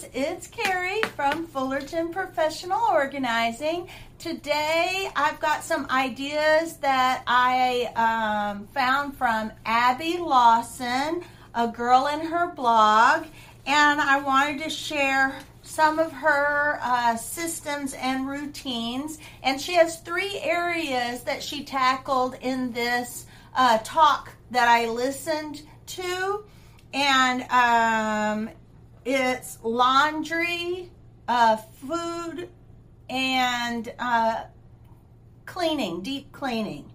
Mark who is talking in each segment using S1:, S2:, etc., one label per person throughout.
S1: guys, it's Carrie from Fullerton Professional Organizing. Today I've got some ideas that I um, found from Abby Lawson, a girl and her blog, and I wanted to share some of her uh, systems and routines. And she has three areas that she tackled in this uh, talk that I listened to. And um, it's laundry, uh, food, and uh, cleaning, deep cleaning.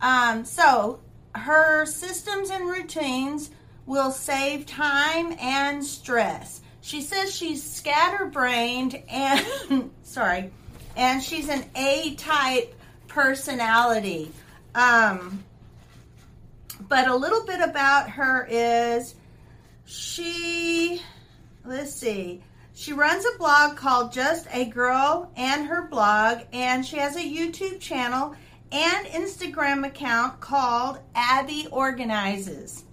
S1: Um, so her systems and routines will save time and stress. She says she's scatterbrained and sorry, and she's an A type personality. Um, but a little bit about her is she let's see. She runs a blog called Just a Girl and her blog, and she has a YouTube channel and Instagram account called Abby Organizes.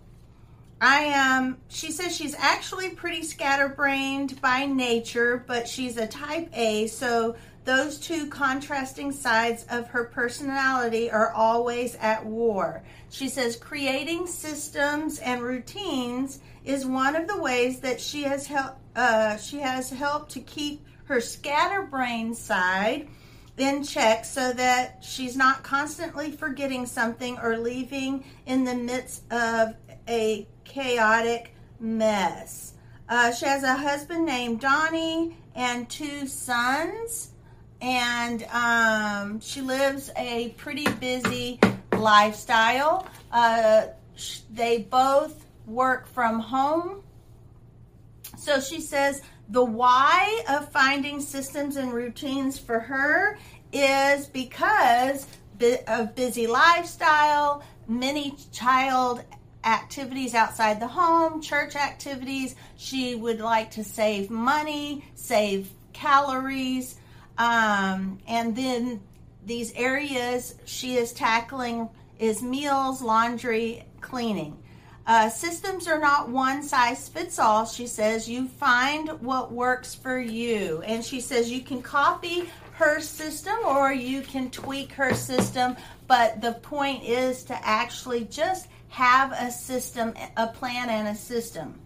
S1: I am, um, she says she's actually pretty scatterbrained by nature, but she's a type A, so those two contrasting sides of her personality are always at war. She says creating systems and routines is one of the ways that she has helped. Uh, she has helped to keep her scatterbrain side in check so that she's not constantly forgetting something or leaving in the midst of a chaotic mess. Uh, she has a husband named Donnie and two sons and um, she lives a pretty busy lifestyle. Uh, they both work from home. So she says the why of finding systems and routines for her is because of busy lifestyle, many child activities outside the home, church activities. She would like to save money, save calories, um, and then these areas she is tackling is meals, laundry, cleaning. Uh, systems are not one size fits all. She says you find what works for you. And she says you can copy her system or you can tweak her system. But the point is to actually just have a system, a plan, and a system.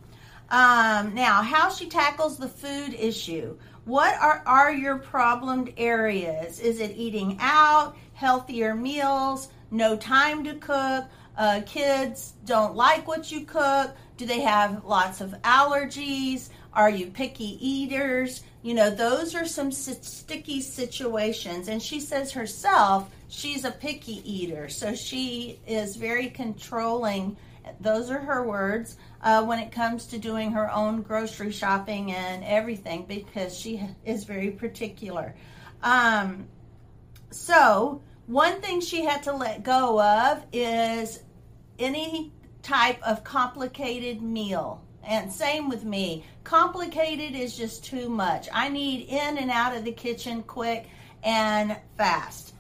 S1: Um, now, how she tackles the food issue. What are, are your problemed areas? Is it eating out, healthier meals, no time to cook? Uh, kids don't like what you cook? Do they have lots of allergies? Are you picky eaters? You know, those are some sticky situations. And she says herself, she's a picky eater. So she is very controlling. Those are her words uh, when it comes to doing her own grocery shopping and everything because she is very particular. Um, so, one thing she had to let go of is any type of complicated meal. And same with me. Complicated is just too much. I need in and out of the kitchen quick and fast.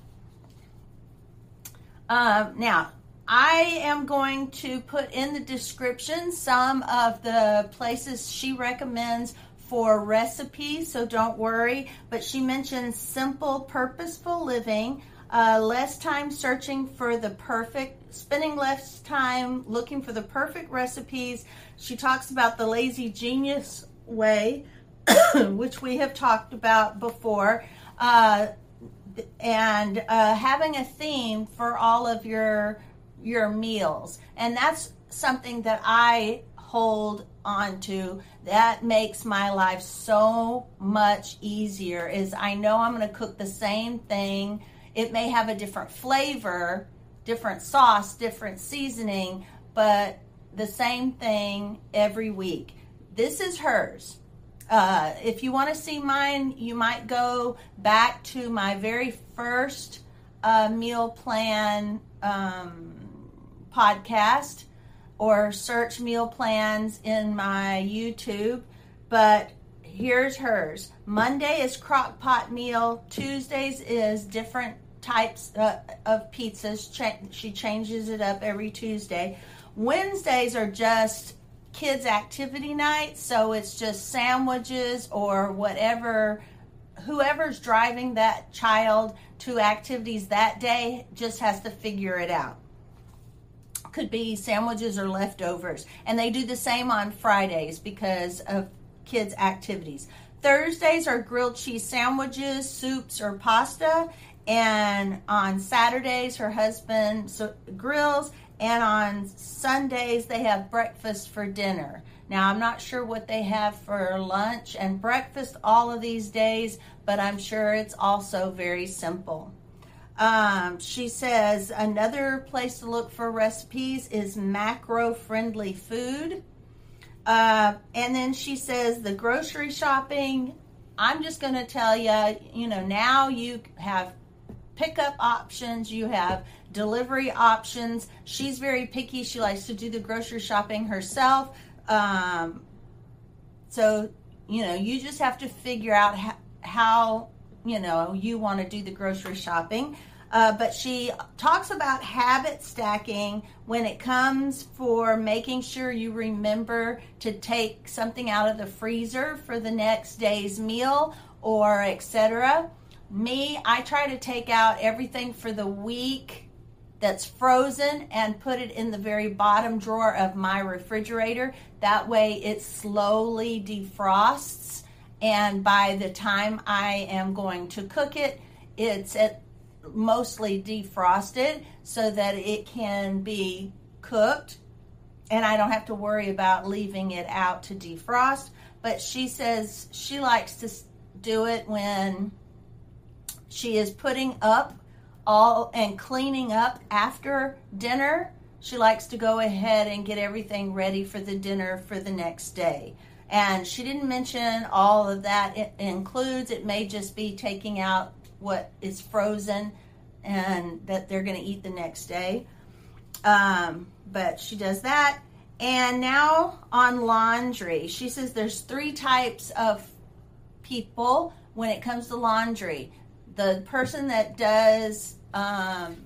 S1: Um, now, I am going to put in the description some of the places she recommends for recipes, so don't worry. But she mentions simple, purposeful living, uh, less time searching for the perfect, spending less time looking for the perfect recipes. She talks about the lazy genius way, which we have talked about before. Uh, and uh, having a theme for all of your your meals. And that's something that I hold on to that makes my life so much easier is I know I'm going to cook the same thing. It may have a different flavor, different sauce, different seasoning, but the same thing every week. This is hers. Uh, if you want to see mine, you might go back to my very first uh, meal plan um, podcast or search meal plans in my YouTube. But here's hers Monday is crock pot meal, Tuesdays is different types uh, of pizzas. Ch- she changes it up every Tuesday. Wednesdays are just kids' activity night, so it's just sandwiches or whatever. Whoever's driving that child to activities that day just has to figure it out. Could be sandwiches or leftovers. And they do the same on Fridays because of kids' activities. Thursdays are grilled cheese sandwiches, soups, or pasta. And on Saturdays, her husband grills. And on Sundays, they have breakfast for dinner. Now, I'm not sure what they have for lunch and breakfast all of these days, but I'm sure it's also very simple. Um, she says another place to look for recipes is macro friendly food. Uh, and then she says the grocery shopping. I'm just going to tell you, you know, now you have pickup options, you have delivery options. She's very picky. She likes to do the grocery shopping herself. Um, so, you know, you just have to figure out how, how you know, you want to do the grocery shopping. Uh, but she talks about habit stacking when it comes for making sure you remember to take something out of the freezer for the next day's meal or etc. Me, I try to take out everything for the week that's frozen and put it in the very bottom drawer of my refrigerator. That way it slowly defrosts and by the time I am going to cook it, it's at mostly defrosted so that it can be cooked and I don't have to worry about leaving it out to defrost. But she says she likes to do it when she is putting up all and cleaning up after dinner. She likes to go ahead and get everything ready for the dinner for the next day. And she didn't mention all of that it includes. It may just be taking out what is frozen and that they're going to eat the next day. Um, but she does that. And now on laundry, she says there's three types of people when it comes to laundry. The person that does um,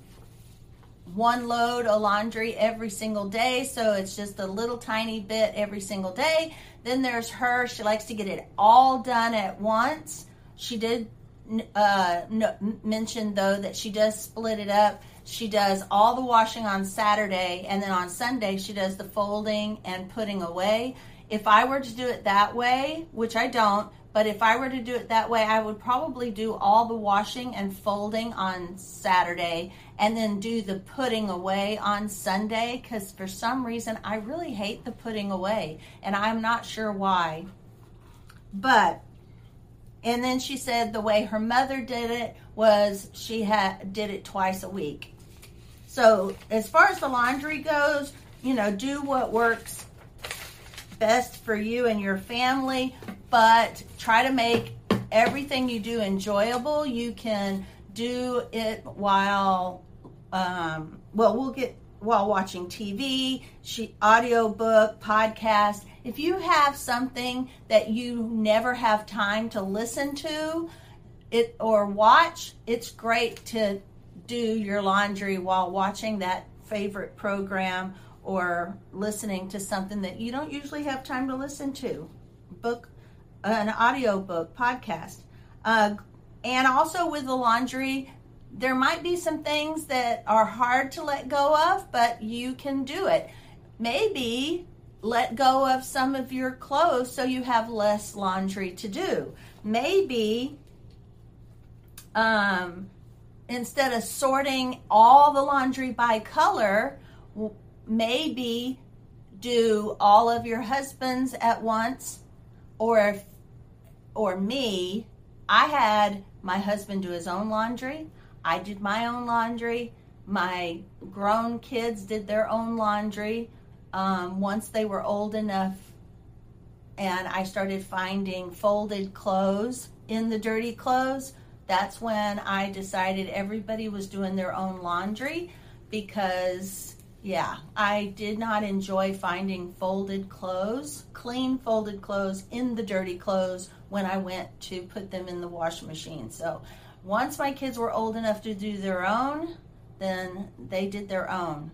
S1: one load of laundry every single day, so it's just a little tiny bit every single day. Then there's her, she likes to get it all done at once. She did uh, no, mention though that she does split it up. She does all the washing on Saturday, and then on Sunday she does the folding and putting away. If I were to do it that way, which I don't, but if I were to do it that way, I would probably do all the washing and folding on Saturday and then do the putting away on Sunday because for some reason I really hate the putting away and I'm not sure why. But and then she said the way her mother did it was she had did it twice a week. So as far as the laundry goes, you know, do what works best for you and your family, but try to make everything you do enjoyable. You can do it while um, well, we'll get while watching TV, audio book, podcast if you have something that you never have time to listen to it or watch, it's great to do your laundry while watching that favorite program or listening to something that you don't usually have time to listen to. Book, an audio book, podcast. Uh, and also with the laundry, there might be some things that are hard to let go of, but you can do it. Maybe let go of some of your clothes so you have less laundry to do. Maybe um, instead of sorting all the laundry by color, maybe do all of your husbands at once or if, or me i had my husband do his own laundry. I did my own laundry. My grown kids did their own laundry um, once they were old enough. And I started finding folded clothes in the dirty clothes, that's when I decided everybody was doing their own laundry because, yeah, I did not enjoy finding folded clothes, clean folded clothes in the dirty clothes when I went to put them in the wash machine. So once my kids were old enough to do their own, then they did their own.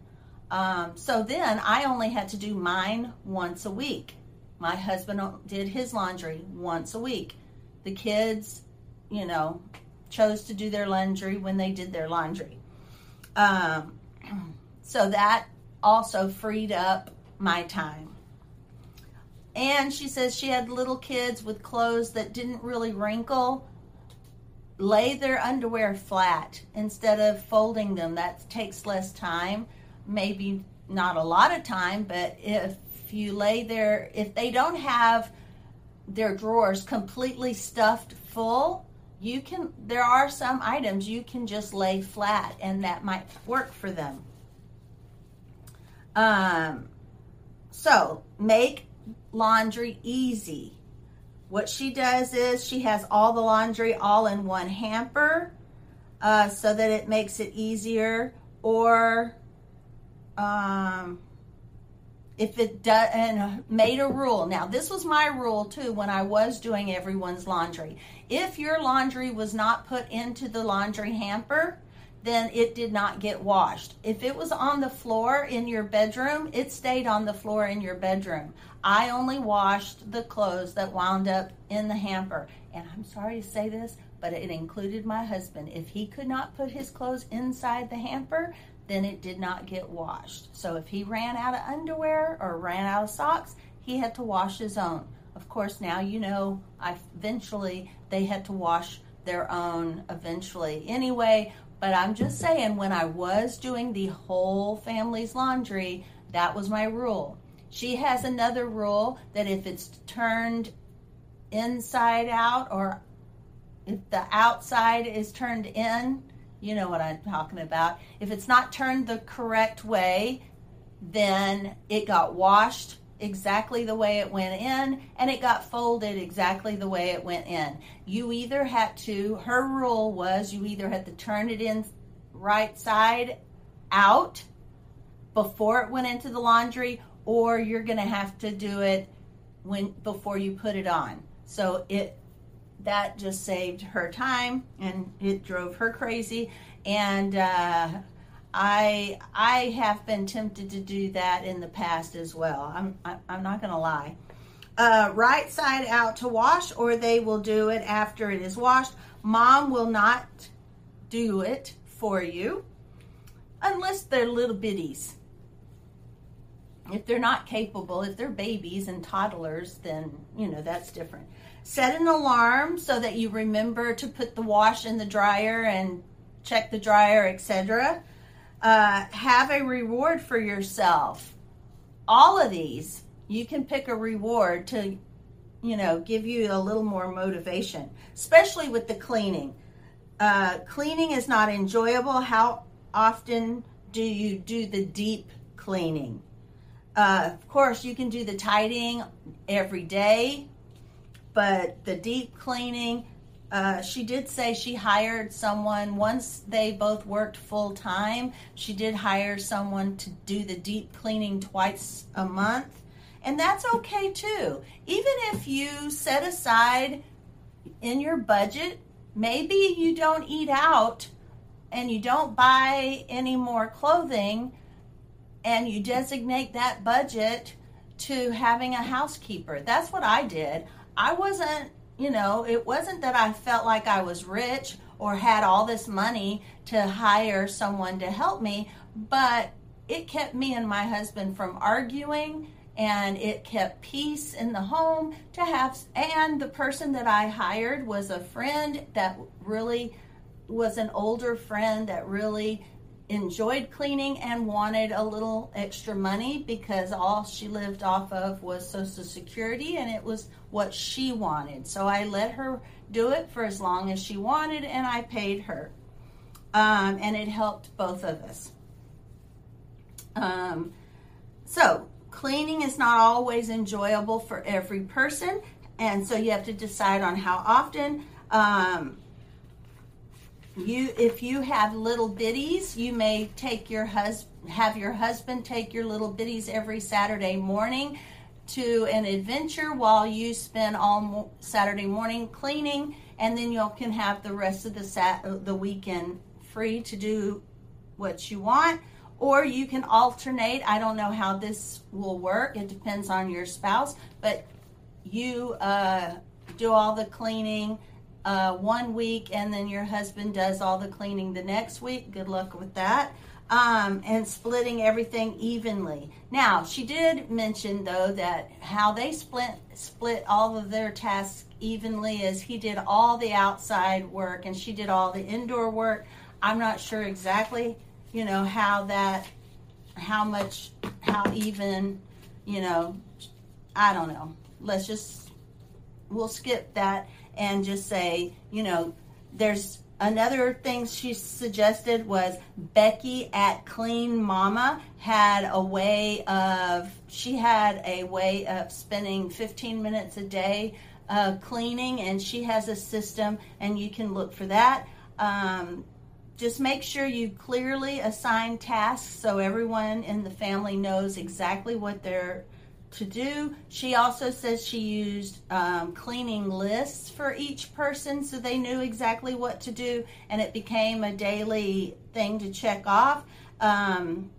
S1: Um, so then I only had to do mine once a week. My husband did his laundry once a week. The kids, you know, chose to do their laundry when they did their laundry. Um, so that also freed up my time. And she says she had little kids with clothes that didn't really wrinkle. Lay their underwear flat instead of folding them. That takes less time. Maybe not a lot of time, but if you lay their, if they don't have their drawers completely stuffed full, you can, there are some items you can just lay flat and that might work for them. Um, so make laundry easy. What she does is she has all the laundry all in one hamper uh, so that it makes it easier. Or um, if it does, and made a rule. Now, this was my rule too when I was doing everyone's laundry. If your laundry was not put into the laundry hamper, then it did not get washed. If it was on the floor in your bedroom, it stayed on the floor in your bedroom. I only washed the clothes that wound up in the hamper. And I'm sorry to say this, but it included my husband. If he could not put his clothes inside the hamper, then it did not get washed. So if he ran out of underwear or ran out of socks, he had to wash his own. Of course, now you know I eventually they had to wash their own eventually anyway, but I'm just saying, when I was doing the whole family's laundry, that was my rule. She has another rule that if it's turned inside out or if the outside is turned in, you know what I'm talking about. If it's not turned the correct way, then it got washed exactly the way it went in and it got folded exactly the way it went in. You either had to, her rule was you either had to turn it in right side out before it went into the laundry or you're going to have to do it when before you put it on. So it that just saved her time and it drove her crazy and uh, I I have been tempted to do that in the past as well. I'm I'm not going to lie. Uh, right side out to wash, or they will do it after it is washed. Mom will not do it for you unless they're little biddies. If they're not capable, if they're babies and toddlers, then you know that's different. Set an alarm so that you remember to put the wash in the dryer and check the dryer, etc uh, have a reward for yourself. All of these, you can pick a reward to, you know, give you a little more motivation, especially with the cleaning. Uh, cleaning is not enjoyable. How often do you do the deep cleaning? Uh, of course, you can do the tidying every day, but the deep cleaning, uh, she did say she hired someone once they both worked full time. She did hire someone to do the deep cleaning twice a month, and that's okay too. Even if you set aside in your budget, maybe you don't eat out and you don't buy any more clothing, and you designate that budget to having a housekeeper. That's what I did. I wasn't you know, it wasn't that I felt like I was rich or had all this money to hire someone to help me, but it kept me and my husband from arguing and it kept peace in the home to have and the person that I hired was a friend that really was an older friend that really enjoyed cleaning and wanted a little extra money because all she lived off of was Social Security and it was what she wanted. So I let her do it for as long as she wanted and I paid her. Um, and it helped both of us. Um, so cleaning is not always enjoyable for every person, and so you have to decide on how often. Um, you if you have little biddies you may take your husband have your husband take your little biddies every saturday morning to an adventure while you spend all mo- saturday morning cleaning and then you can have the rest of the sat- the weekend free to do what you want or you can alternate. I don't know how this will work. It depends on your spouse, but you uh, do all the cleaning uh, one week and then your husband does all the cleaning the next week. Good luck with that. Um, and splitting everything evenly. Now, she did mention though that how they split split all of their tasks evenly is he did all the outside work and she did all the indoor work. I'm not sure exactly, you know, how that how much how even, you know, I don't know. Let's just we'll skip that and just say, you know, there's another thing she suggested was Becky at Clean Mama had a way of she had a way of spending 15 minutes a day uh, cleaning, and she has a system, and you can look for that. Um, just make sure you clearly assign tasks so everyone in the family knows exactly what they're to do. She also says she used um, cleaning lists for each person so they knew exactly what to do and it became a daily thing to check off. Um,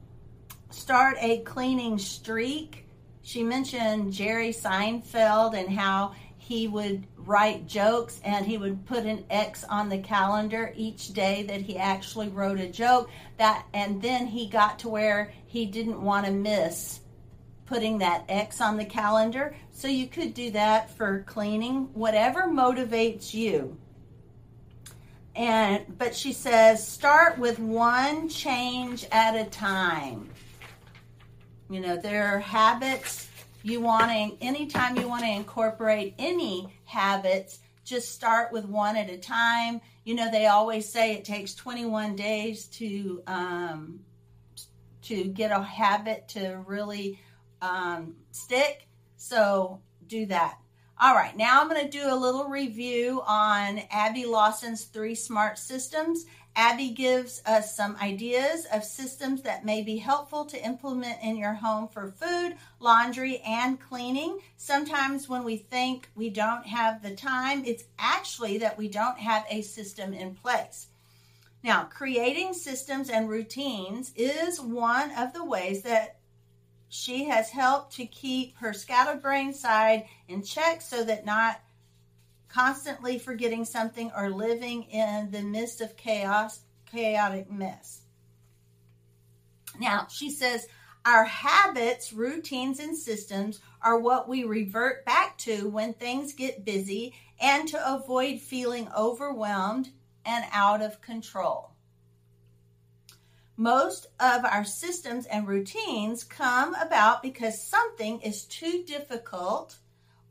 S1: start a cleaning streak. She mentioned Jerry Seinfeld and how he would write jokes and he would put an X on the calendar each day that he actually wrote a joke that and then he got to where he didn't want to miss putting that X on the calendar. So you could do that for cleaning, whatever motivates you. And but she says start with one change at a time. You know, there are habits you want to anytime you want to incorporate any habits, just start with one at a time. You know, they always say it takes 21 days to um, to get a habit to really um, stick. So do that. All right, now I'm going to do a little review on Abby Lawson's three smart systems. Abby gives us some ideas of systems that may be helpful to implement in your home for food, laundry, and cleaning. Sometimes when we think we don't have the time, it's actually that we don't have a system in place. Now, creating systems and routines is one of the ways that she has helped to keep her scatterbrain side in check so that not constantly forgetting something or living in the midst of chaos, chaotic mess. Now, she says, our habits, routines, and systems are what we revert back to when things get busy and to avoid feeling overwhelmed and out of control. Most of our systems and routines come about because something is too difficult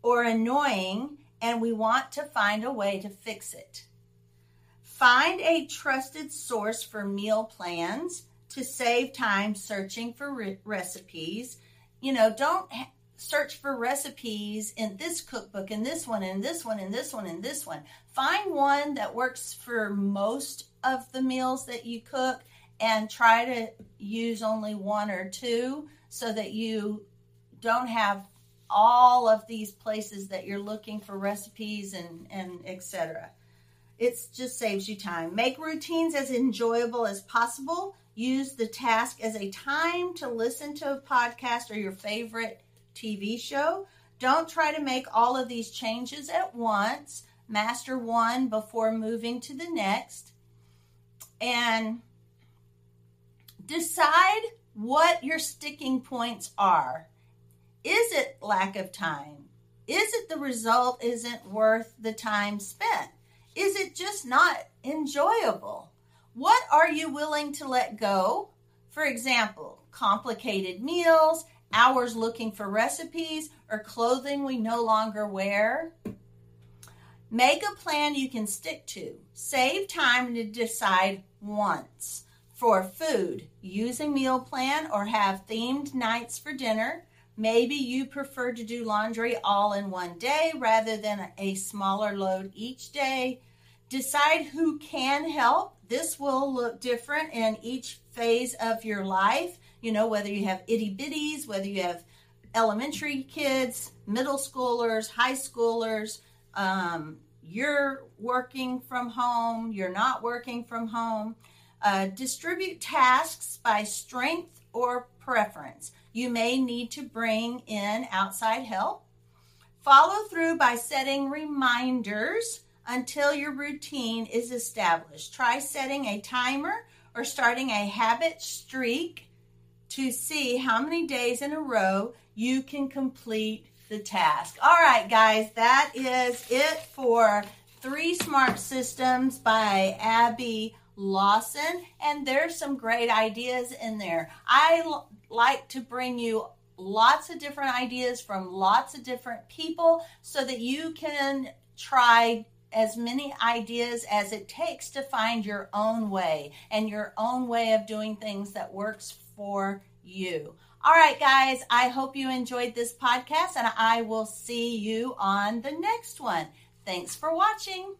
S1: or annoying and we want to find a way to fix it. Find a trusted source for meal plans to save time searching for re- recipes. You know, don't ha- search for recipes in this cookbook and this one and this one and this one and this one. Find one that works for most of the meals that you cook and try to use only one or two so that you don't have all of these places that you're looking for recipes and, and etc. It just saves you time. Make routines as enjoyable as possible. Use the task as a time to listen to a podcast or your favorite TV show. Don't try to make all of these changes at once. Master one before moving to the next. And Decide what your sticking points are. Is it lack of time? Is it the result isn't worth the time spent? Is it just not enjoyable? What are you willing to let go? For example, complicated meals, hours looking for recipes, or clothing we no longer wear. Make a plan you can stick to. Save time to decide once. For food, use a meal plan or have themed nights for dinner. Maybe you prefer to do laundry all in one day rather than a smaller load each day. Decide who can help. This will look different in each phase of your life. You know, whether you have itty bitties, whether you have elementary kids, middle schoolers, high schoolers, um, you're working from home, you're not working from home. Uh, distribute tasks by strength or preference. You may need to bring in outside help. Follow through by setting reminders until your routine is established. Try setting a timer or starting a habit streak to see how many days in a row you can complete the task. All right, guys, that is it for Three Smart Systems by Abby Lawson. And there's some great ideas in there. I l- like to bring you lots of different ideas from lots of different people so that you can try as many ideas as it takes to find your own way and your own way of doing things that works for you. All right, guys, I hope you enjoyed this podcast and I will see you on the next one. Thanks for watching.